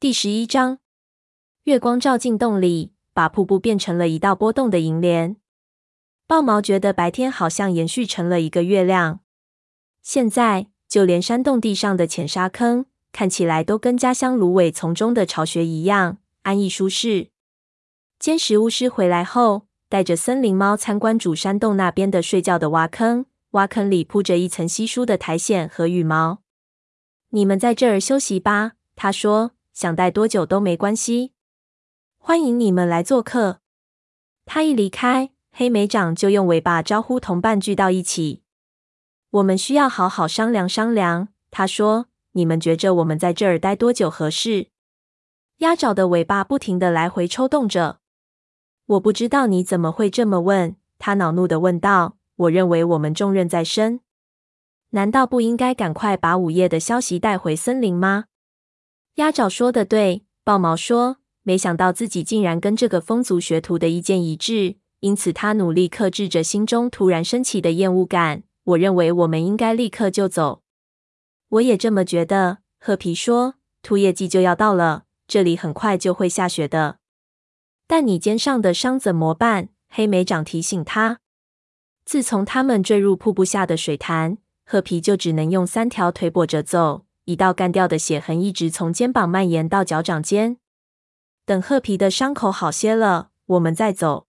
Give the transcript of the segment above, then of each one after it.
第十一章，月光照进洞里，把瀑布变成了一道波动的银帘。豹毛觉得白天好像延续成了一个月亮。现在，就连山洞地上的浅沙坑，看起来都跟家乡芦苇丛中的巢穴一样安逸舒适。尖石巫师回来后，带着森林猫参观主山洞那边的睡觉的挖坑。挖坑里铺着一层稀疏的苔藓和羽毛。你们在这儿休息吧，他说。想待多久都没关系，欢迎你们来做客。他一离开，黑莓长就用尾巴招呼同伴聚到一起。我们需要好好商量商量，他说。你们觉着我们在这儿待多久合适？鸭爪的尾巴不停的来回抽动着。我不知道你怎么会这么问，他恼怒的问道。我认为我们重任在身，难道不应该赶快把午夜的消息带回森林吗？鸭爪说的对，豹毛说，没想到自己竟然跟这个风族学徒的意见一致，因此他努力克制着心中突然升起的厌恶感。我认为我们应该立刻就走。我也这么觉得，褐皮说，兔叶季就要到了，这里很快就会下雪的。但你肩上的伤怎么办？黑莓长提醒他。自从他们坠入瀑布下的水潭，褐皮就只能用三条腿跛着走。一道干掉的血痕一直从肩膀蔓延到脚掌间。等褐皮的伤口好些了，我们再走，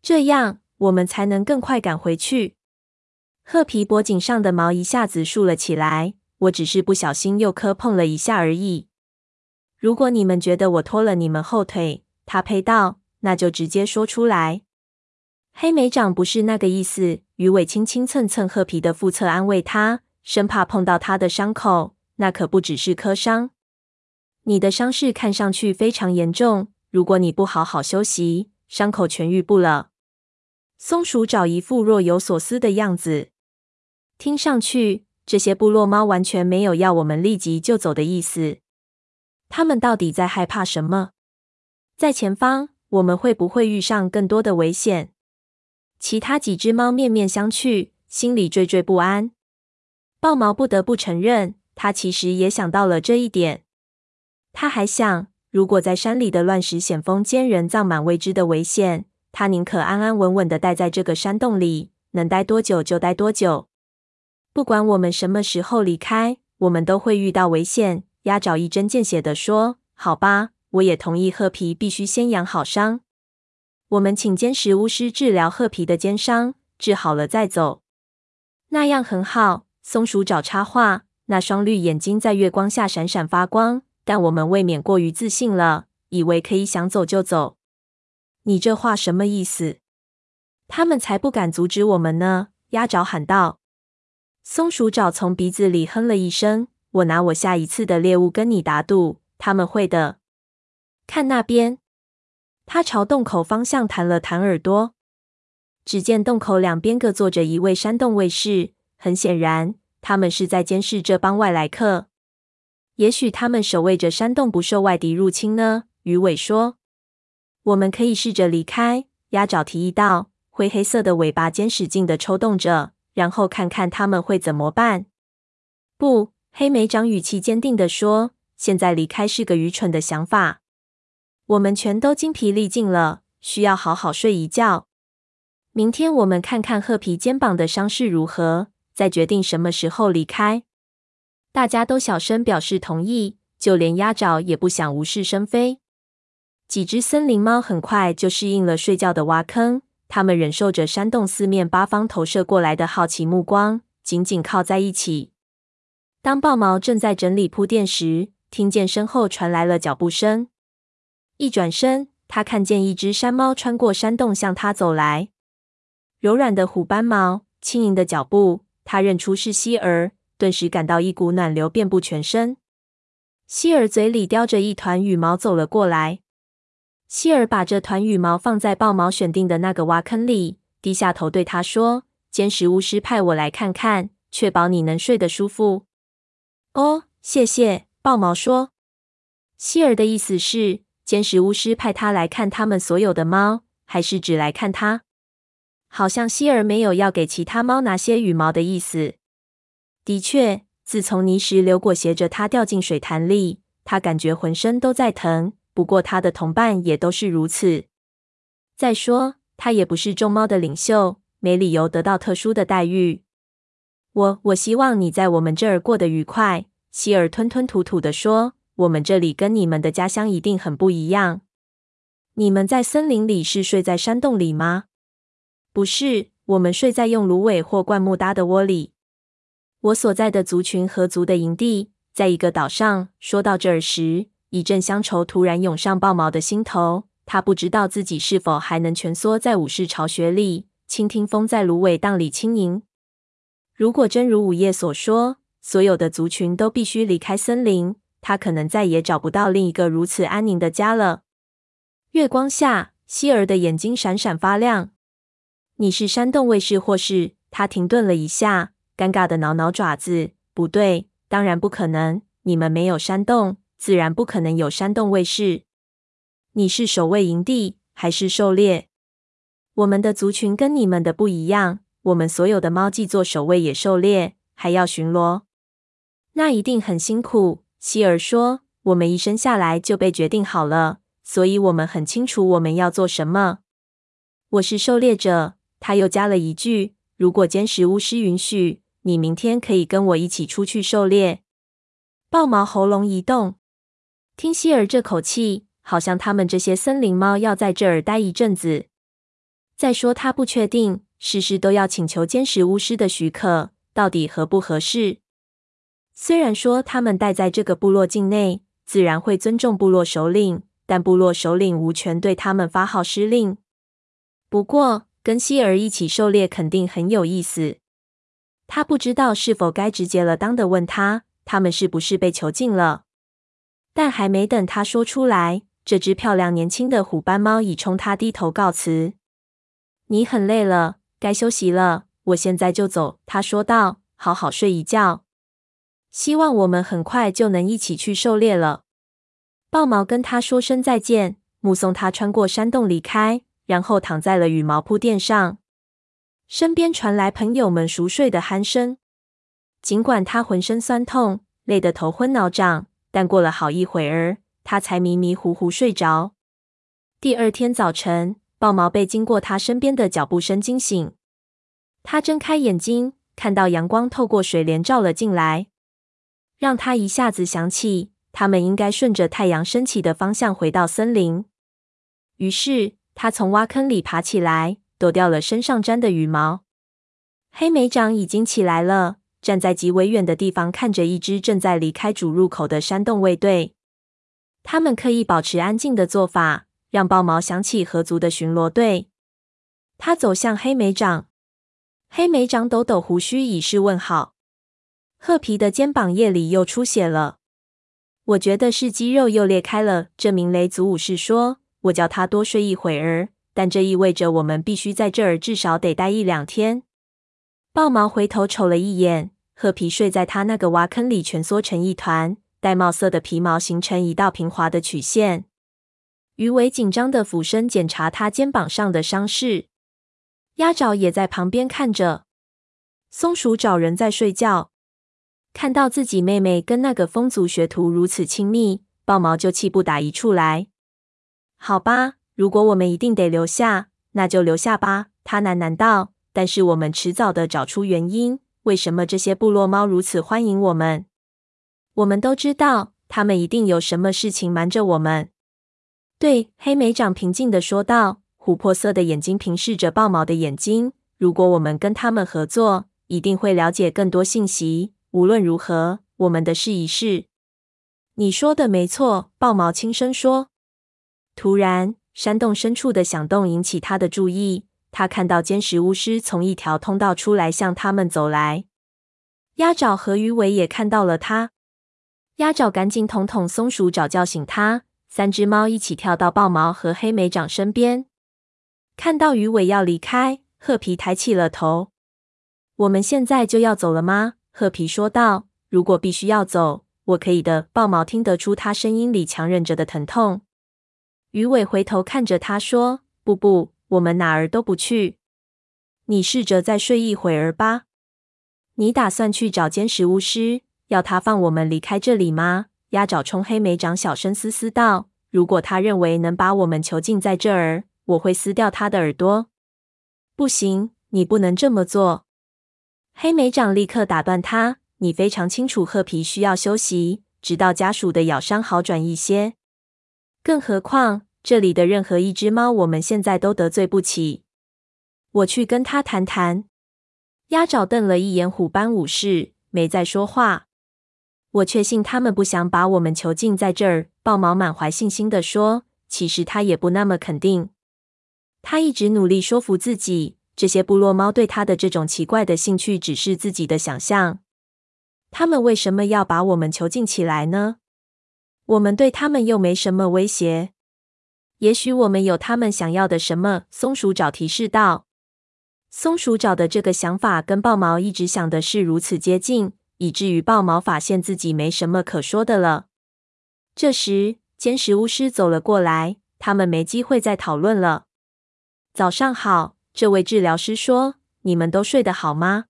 这样我们才能更快赶回去。褐皮脖颈上的毛一下子竖了起来。我只是不小心又磕碰了一下而已。如果你们觉得我拖了你们后腿，他呸道，那就直接说出来。黑莓长不是那个意思。鱼尾轻轻蹭蹭褐皮的腹侧，安慰他，生怕碰到他的伤口。那可不只是磕伤，你的伤势看上去非常严重。如果你不好好休息，伤口痊愈不了。松鼠找一副若有所思的样子，听上去这些部落猫完全没有要我们立即就走的意思。他们到底在害怕什么？在前方，我们会不会遇上更多的危险？其他几只猫面面相觑，心里惴惴不安。豹毛不得不承认。他其实也想到了这一点。他还想，如果在山里的乱石险峰间人藏满未知的危险，他宁可安安稳稳的待在这个山洞里，能待多久就待多久。不管我们什么时候离开，我们都会遇到危险。鸭爪一针见血地说：“好吧，我也同意。褐皮必须先养好伤。我们请坚石巫师治疗褐皮的肩伤，治好了再走。那样很好。”松鼠找插话。那双绿眼睛在月光下闪闪发光，但我们未免过于自信了，以为可以想走就走。你这话什么意思？他们才不敢阻止我们呢！鸭爪喊道。松鼠爪从鼻子里哼了一声：“我拿我下一次的猎物跟你打赌，他们会的。看那边。”他朝洞口方向弹了弹耳朵，只见洞口两边各坐着一位山洞卫士，很显然。他们是在监视这帮外来客，也许他们守卫着山洞不受外敌入侵呢。鱼尾说：“我们可以试着离开。”鸭爪提议道，灰黑色的尾巴尖使劲地抽动着，然后看看他们会怎么办。不，黑莓长语气坚定地说：“现在离开是个愚蠢的想法。我们全都精疲力尽了，需要好好睡一觉。明天我们看看褐皮肩膀的伤势如何。”再决定什么时候离开。大家都小声表示同意，就连鸭爪也不想无事生非。几只森林猫很快就适应了睡觉的挖坑，它们忍受着山洞四面八方投射过来的好奇目光，紧紧靠在一起。当豹毛正在整理铺垫时，听见身后传来了脚步声。一转身，他看见一只山猫穿过山洞向他走来，柔软的虎斑毛，轻盈的脚步。他认出是希儿，顿时感到一股暖流遍布全身。希儿嘴里叼着一团羽毛走了过来。希儿把这团羽毛放在豹毛选定的那个挖坑里，低下头对他说：“尖石巫师派我来看看，确保你能睡得舒服。”哦，谢谢。豹毛说。希儿的意思是，尖石巫师派他来看他们所有的猫，还是只来看他？好像希儿没有要给其他猫拿些羽毛的意思。的确，自从泥石流裹挟着它掉进水潭里，他感觉浑身都在疼。不过他的同伴也都是如此。再说，他也不是众猫的领袖，没理由得到特殊的待遇。我我希望你在我们这儿过得愉快。希尔吞吞吐吐地说：“我们这里跟你们的家乡一定很不一样。你们在森林里是睡在山洞里吗？不是，我们睡在用芦苇或灌木搭的窝里。我所在的族群和族的营地在一个岛上。”说到这儿时，一阵乡愁突然涌上豹毛的心头。他不知道自己是否还能蜷缩在武士巢穴里，倾听风在芦苇荡里轻吟。如果真如午夜所说，所有的族群都必须离开森林，他可能再也找不到另一个如此安宁的家了。月光下，希儿的眼睛闪闪发亮。你是山洞卫士，或是？他停顿了一下，尴尬的挠挠爪子。不对，当然不可能。你们没有山洞，自然不可能有山洞卫士。你是守卫营地，还是狩猎？我们的族群跟你们的不一样。我们所有的猫既做守卫，也狩猎，还要巡逻。那一定很辛苦，希尔说。我们一生下来就被决定好了，所以我们很清楚我们要做什么。我是狩猎者。他又加了一句：“如果监视巫师允许，你明天可以跟我一起出去狩猎。”豹毛喉咙一动，听希尔这口气，好像他们这些森林猫要在这儿待一阵子。再说，他不确定，事事都要请求监视巫师的许可，到底合不合适？虽然说他们待在这个部落境内，自然会尊重部落首领，但部落首领无权对他们发号施令。不过，跟希尔一起狩猎肯定很有意思。他不知道是否该直截了当的问他，他们是不是被囚禁了。但还没等他说出来，这只漂亮年轻的虎斑猫已冲他低头告辞：“你很累了，该休息了。我现在就走。”他说道：“好好睡一觉。”希望我们很快就能一起去狩猎了。豹毛跟他说声再见，目送他穿过山洞离开，然后躺在了羽毛铺垫上，身边传来朋友们熟睡的鼾声。尽管他浑身酸痛，累得头昏脑胀，但过了好一会儿，他才迷迷糊糊睡着。第二天早晨，豹毛被经过他身边的脚步声惊醒，他睁开眼睛，看到阳光透过水帘照了进来。让他一下子想起，他们应该顺着太阳升起的方向回到森林。于是，他从挖坑里爬起来，抖掉了身上沾的羽毛。黑莓长已经起来了，站在极为远的地方，看着一支正在离开主入口的山洞卫队。他们刻意保持安静的做法，让豹毛想起合族的巡逻队。他走向黑莓长，黑莓长抖抖胡须，以示问好。褐皮的肩膀夜里又出血了，我觉得是肌肉又裂开了。这名雷族武士说：“我叫他多睡一会儿，但这意味着我们必须在这儿至少得待一两天。”豹毛回头瞅了一眼，褐皮睡在他那个挖坑里，蜷缩成一团，玳瑁色的皮毛形成一道平滑的曲线。鱼尾紧张地俯身检查他肩膀上的伤势，鸭爪也在旁边看着。松鼠找人在睡觉。看到自己妹妹跟那个风族学徒如此亲密，豹毛就气不打一处来。好吧，如果我们一定得留下，那就留下吧。他喃喃道。但是我们迟早的找出原因，为什么这些部落猫如此欢迎我们？我们都知道，他们一定有什么事情瞒着我们。对，黑莓长平静的说道，琥珀色的眼睛平视着豹毛的眼睛。如果我们跟他们合作，一定会了解更多信息。无论如何，我们的试一试。你说的没错，豹毛轻声说。突然，山洞深处的响动引起他的注意。他看到监视巫师从一条通道出来，向他们走来。鸭爪和鱼尾也看到了他。鸭爪赶紧捅捅松鼠爪，叫醒他。三只猫一起跳到豹毛和黑莓长身边。看到鱼尾要离开，褐皮抬起了头。我们现在就要走了吗？褐皮说道：“如果必须要走，我可以的。”豹毛听得出他声音里强忍着的疼痛。鱼尾回头看着他说：“不不，我们哪儿都不去。你试着再睡一会儿吧。你打算去找监视巫师，要他放我们离开这里吗？”鸭爪冲黑莓长小声嘶嘶道：“如果他认为能把我们囚禁在这儿，我会撕掉他的耳朵。”不行，你不能这么做！黑莓长立刻打断他：“你非常清楚，褐皮需要休息，直到家属的咬伤好转一些。更何况，这里的任何一只猫，我们现在都得罪不起。我去跟他谈谈。”鸭爪瞪了一眼虎斑武士，没再说话。我确信他们不想把我们囚禁在这儿。豹毛满怀信心地说：“其实他也不那么肯定。”他一直努力说服自己，这些部落猫对他的这种奇怪的兴趣只是自己的想象。他们为什么要把我们囚禁起来呢？我们对他们又没什么威胁。也许我们有他们想要的什么？松鼠爪提示道。松鼠爪的这个想法跟豹毛一直想的是如此接近，以至于豹毛发现自己没什么可说的了。这时，尖石巫师走了过来，他们没机会再讨论了。早上好，这位治疗师说：“你们都睡得好吗？”“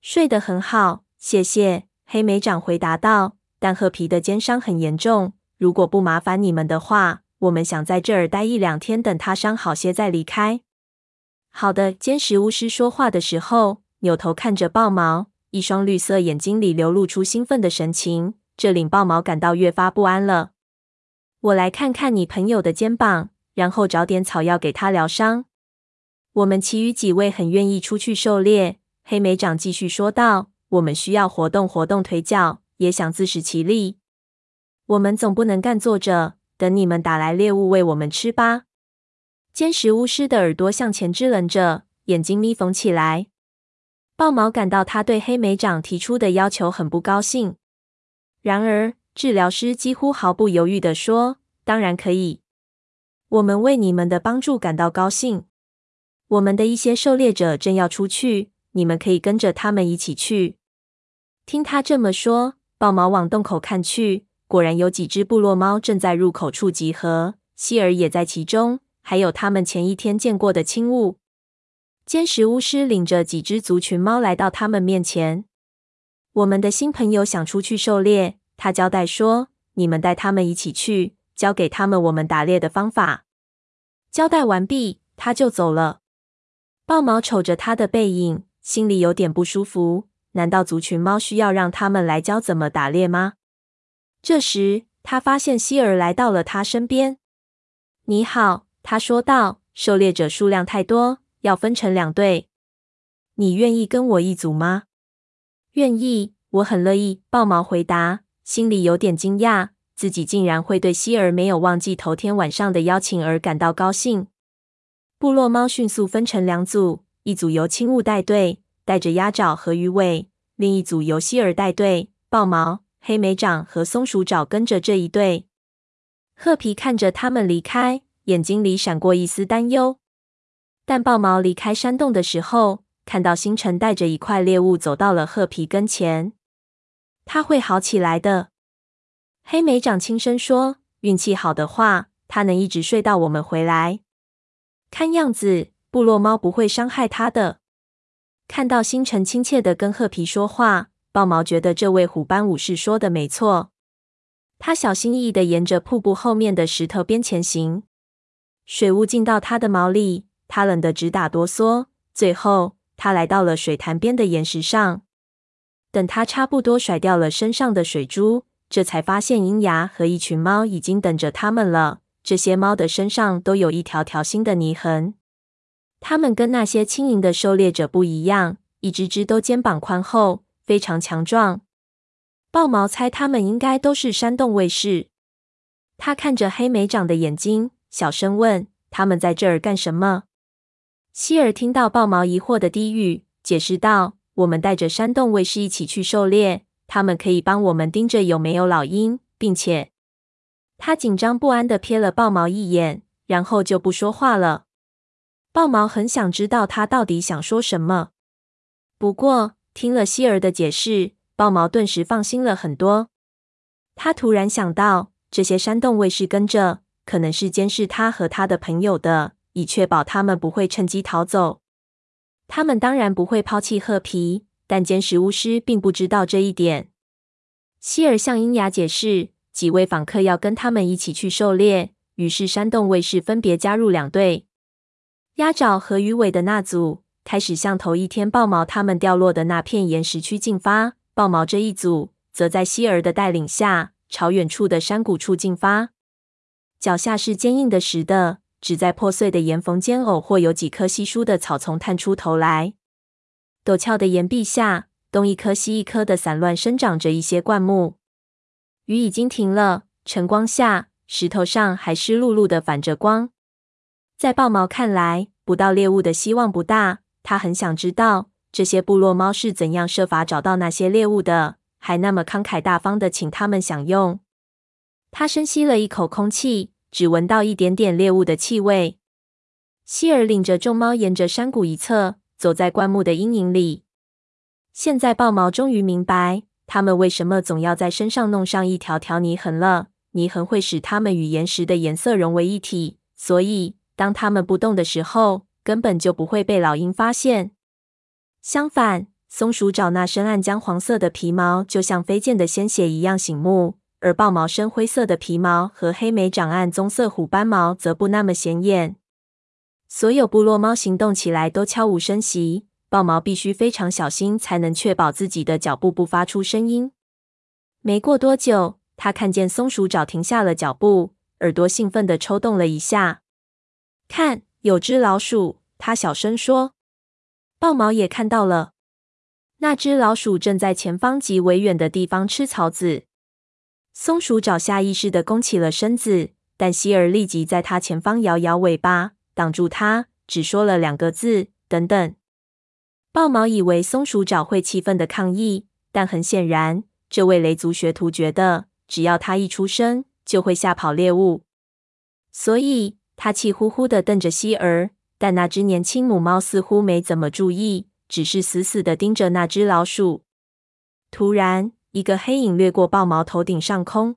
睡得很好，谢谢。”黑莓长回答道。“但褐皮的肩伤很严重，如果不麻烦你们的话，我们想在这儿待一两天，等他伤好些再离开。”“好的。”尖石巫师说话的时候，扭头看着豹毛，一双绿色眼睛里流露出兴奋的神情，这令豹毛感到越发不安了。“我来看看你朋友的肩膀。”然后找点草药给他疗伤。我们其余几位很愿意出去狩猎。黑莓长继续说道：“我们需要活动活动腿脚，也想自食其力。我们总不能干坐着，等你们打来猎物喂我们吃吧？”尖石巫师的耳朵向前支棱着，眼睛眯缝起来。豹毛感到他对黑莓长提出的要求很不高兴。然而，治疗师几乎毫不犹豫地说：“当然可以。”我们为你们的帮助感到高兴。我们的一些狩猎者正要出去，你们可以跟着他们一起去。听他这么说，豹毛往洞口看去，果然有几只部落猫正在入口处集合，希尔也在其中，还有他们前一天见过的亲物。尖石巫师领着几只族群猫来到他们面前。我们的新朋友想出去狩猎，他交代说：“你们带他们一起去。”教给他们我们打猎的方法。交代完毕，他就走了。豹毛瞅着他的背影，心里有点不舒服。难道族群猫需要让他们来教怎么打猎吗？这时，他发现希尔来到了他身边。“你好。”他说道，“狩猎者数量太多，要分成两队。你愿意跟我一组吗？”“愿意，我很乐意。”豹毛回答，心里有点惊讶。自己竟然会对希尔没有忘记头天晚上的邀请而感到高兴。部落猫迅速分成两组，一组由青雾带队，带着鸭爪和鱼尾；另一组由希尔带队，豹毛、黑莓掌和松鼠爪跟着这一队。褐皮看着他们离开，眼睛里闪过一丝担忧。但豹毛离开山洞的时候，看到星辰带着一块猎物走到了褐皮跟前，他会好起来的。黑莓长轻声说：“运气好的话，他能一直睡到我们回来。看样子，部落猫不会伤害他的。”看到星辰亲切的跟褐皮说话，豹毛觉得这位虎斑武士说的没错。他小心翼翼的沿着瀑布后面的石头边前行，水雾进到他的毛里，他冷得直打哆嗦。最后，他来到了水潭边的岩石上。等他差不多甩掉了身上的水珠。这才发现，鹰牙和一群猫已经等着他们了。这些猫的身上都有一条条新的泥痕。它们跟那些轻盈的狩猎者不一样，一只只都肩膀宽厚，非常强壮。豹毛猜它们应该都是山洞卫士。他看着黑莓长的眼睛，小声问：“他们在这儿干什么？”希尔听到豹毛疑惑的低语，解释道：“我们带着山洞卫士一起去狩猎。”他们可以帮我们盯着有没有老鹰，并且他紧张不安地瞥了豹毛一眼，然后就不说话了。豹毛很想知道他到底想说什么，不过听了希尔的解释，豹毛顿时放心了很多。他突然想到，这些山洞卫士跟着，可能是监视他和他的朋友的，以确保他们不会趁机逃走。他们当然不会抛弃褐皮。但监视巫师并不知道这一点。希尔向英雅解释，几位访客要跟他们一起去狩猎，于是山洞卫士分别加入两队。鸭爪和鱼尾的那组开始向头一天豹毛他们掉落的那片岩石区进发，豹毛这一组则在希尔的带领下朝远处的山谷处进发。脚下是坚硬的石的，只在破碎的岩缝间偶或有几棵稀疏的草丛探出头来。陡峭的岩壁下，东一棵西一棵的散乱生长着一些灌木。雨已经停了，晨光下，石头上还湿漉漉的反着光。在豹毛看来，捕到猎物的希望不大。他很想知道这些部落猫是怎样设法找到那些猎物的，还那么慷慨大方的请他们享用。他深吸了一口空气，只闻到一点点猎物的气味。希尔领着众猫沿着山谷一侧走在灌木的阴影里。现在豹毛终于明白，它们为什么总要在身上弄上一条条泥痕了。泥痕会使它们与岩石的颜色融为一体，所以当它们不动的时候，根本就不会被老鹰发现。相反，松鼠爪那深暗姜黄色的皮毛就像飞溅的鲜血一样醒目，而豹毛深灰色的皮毛和黑莓掌暗棕色虎斑毛则不那么显眼。所有部落猫行动起来都悄无声息。豹毛必须非常小心，才能确保自己的脚步不发出声音。没过多久，他看见松鼠爪停下了脚步，耳朵兴奋地抽动了一下。看，有只老鼠！他小声说。豹毛也看到了，那只老鼠正在前方极为远的地方吃草籽。松鼠爪下意识的弓起了身子，但希尔立即在它前方摇摇尾巴，挡住它，只说了两个字：“等等。”豹毛以为松鼠爪会气愤的抗议，但很显然，这位雷族学徒觉得只要他一出声，就会吓跑猎物，所以他气呼呼的瞪着希尔。但那只年轻母猫似乎没怎么注意，只是死死的盯着那只老鼠。突然，一个黑影掠过豹毛头顶上空，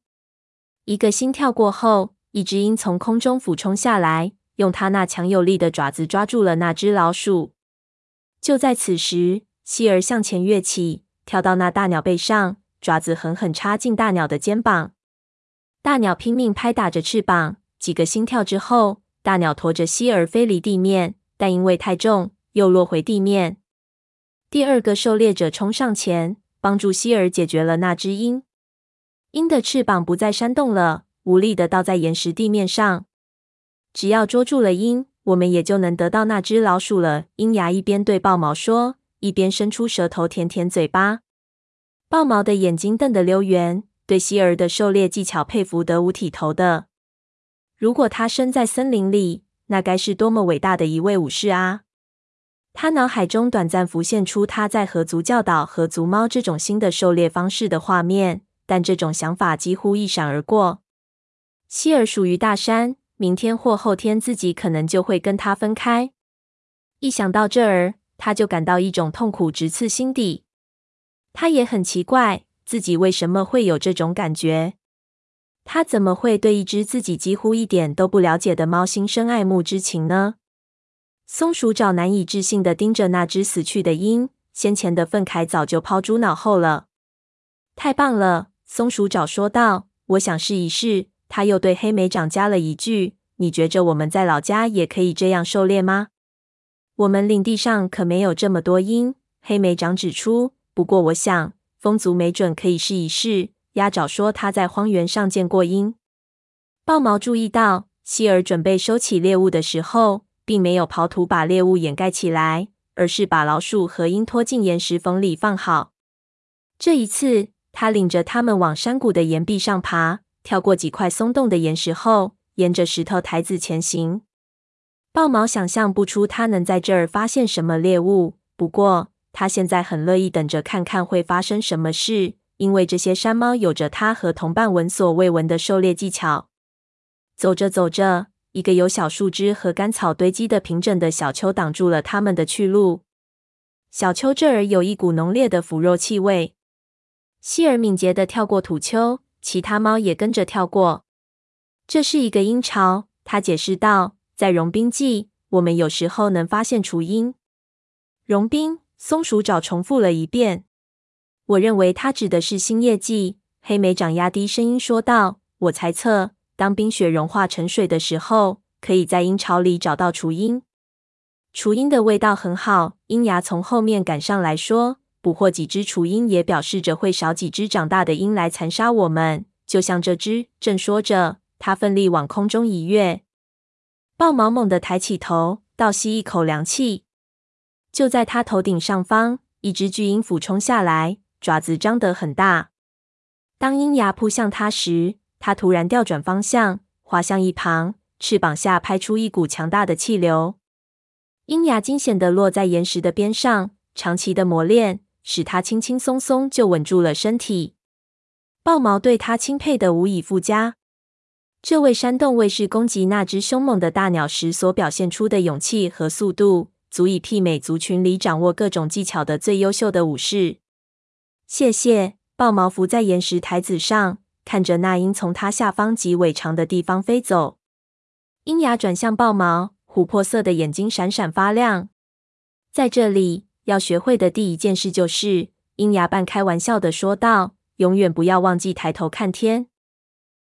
一个心跳过后，一只鹰从空中俯冲下来，用它那强有力的爪子抓住了那只老鼠。就在此时，希尔向前跃起，跳到那大鸟背上，爪子狠狠插进大鸟的肩膀。大鸟拼命拍打着翅膀，几个心跳之后，大鸟驮着希尔飞离地面，但因为太重，又落回地面。第二个狩猎者冲上前，帮助希尔解决了那只鹰。鹰的翅膀不再扇动了，无力的倒在岩石地面上。只要捉住了鹰，我们也就能得到那只老鼠了。鹰牙一边对豹毛说，一边伸出舌头舔舔嘴巴。豹毛的眼睛瞪得溜圆，对希尔的狩猎技巧佩服得五体投地。如果他生在森林里，那该是多么伟大的一位武士啊！他脑海中短暂浮现出他在河族教导河族猫这种新的狩猎方式的画面，但这种想法几乎一闪而过。希尔属于大山。明天或后天，自己可能就会跟他分开。一想到这儿，他就感到一种痛苦直刺心底。他也很奇怪，自己为什么会有这种感觉。他怎么会对一只自己几乎一点都不了解的猫心生爱慕之情呢？松鼠爪难以置信地盯着那只死去的鹰，先前的愤慨早就抛诸脑后了。太棒了，松鼠爪说道：“我想试一试。”他又对黑莓长加了一句：“你觉着我们在老家也可以这样狩猎吗？我们领地上可没有这么多鹰。”黑莓长指出：“不过我想，风族没准可以试一试。”鸭爪说：“他在荒原上见过鹰。”豹毛注意到，希尔准备收起猎物的时候，并没有刨土把猎物掩盖起来，而是把老鼠和鹰拖进岩石缝里放好。这一次，他领着他们往山谷的岩壁上爬。跳过几块松动的岩石后，沿着石头台子前行。豹毛想象不出他能在这儿发现什么猎物，不过他现在很乐意等着看看会发生什么事，因为这些山猫有着它和同伴闻所未闻的狩猎技巧。走着走着，一个由小树枝和干草堆积的平整的小丘挡住了他们的去路。小丘这儿有一股浓烈的腐肉气味。希尔敏捷地跳过土丘。其他猫也跟着跳过。这是一个鹰巢，他解释道。在融冰季，我们有时候能发现雏鹰。融冰，松鼠爪重复了一遍。我认为它指的是新叶季，黑莓长压低声音说道：“我猜测，当冰雪融化成水的时候，可以在鹰巢里找到雏鹰。雏鹰的味道很好。”鹰牙从后面赶上来说：“捕获几只雏鹰，也表示着会少几只长大的鹰来残杀我们，就像这只。”正说着，他奋力往空中一跃。豹毛猛地抬起头，倒吸一口凉气。就在他头顶上方，一只巨鹰俯冲下来，爪子张得很大。当鹰牙扑向它时，它突然调转方向，滑向一旁，翅膀下拍出一股强大的气流。鹰牙惊险地落在岩石的边上，长期的磨练使它轻轻松松就稳住了身体。豹毛对他钦佩得无以复加。这位山洞卫士攻击那只凶猛的大鸟时所表现出的勇气和速度，足以媲美族群里掌握各种技巧的最优秀的武士。谢谢。豹毛伏在岩石台子上，看着那鹰从它下方及尾长的地方飞走。鹰牙转向豹毛，琥珀色的眼睛闪闪发亮。在这里，要学会的第一件事就是，鹰牙半开玩笑地说道：“永远不要忘记抬头看天。”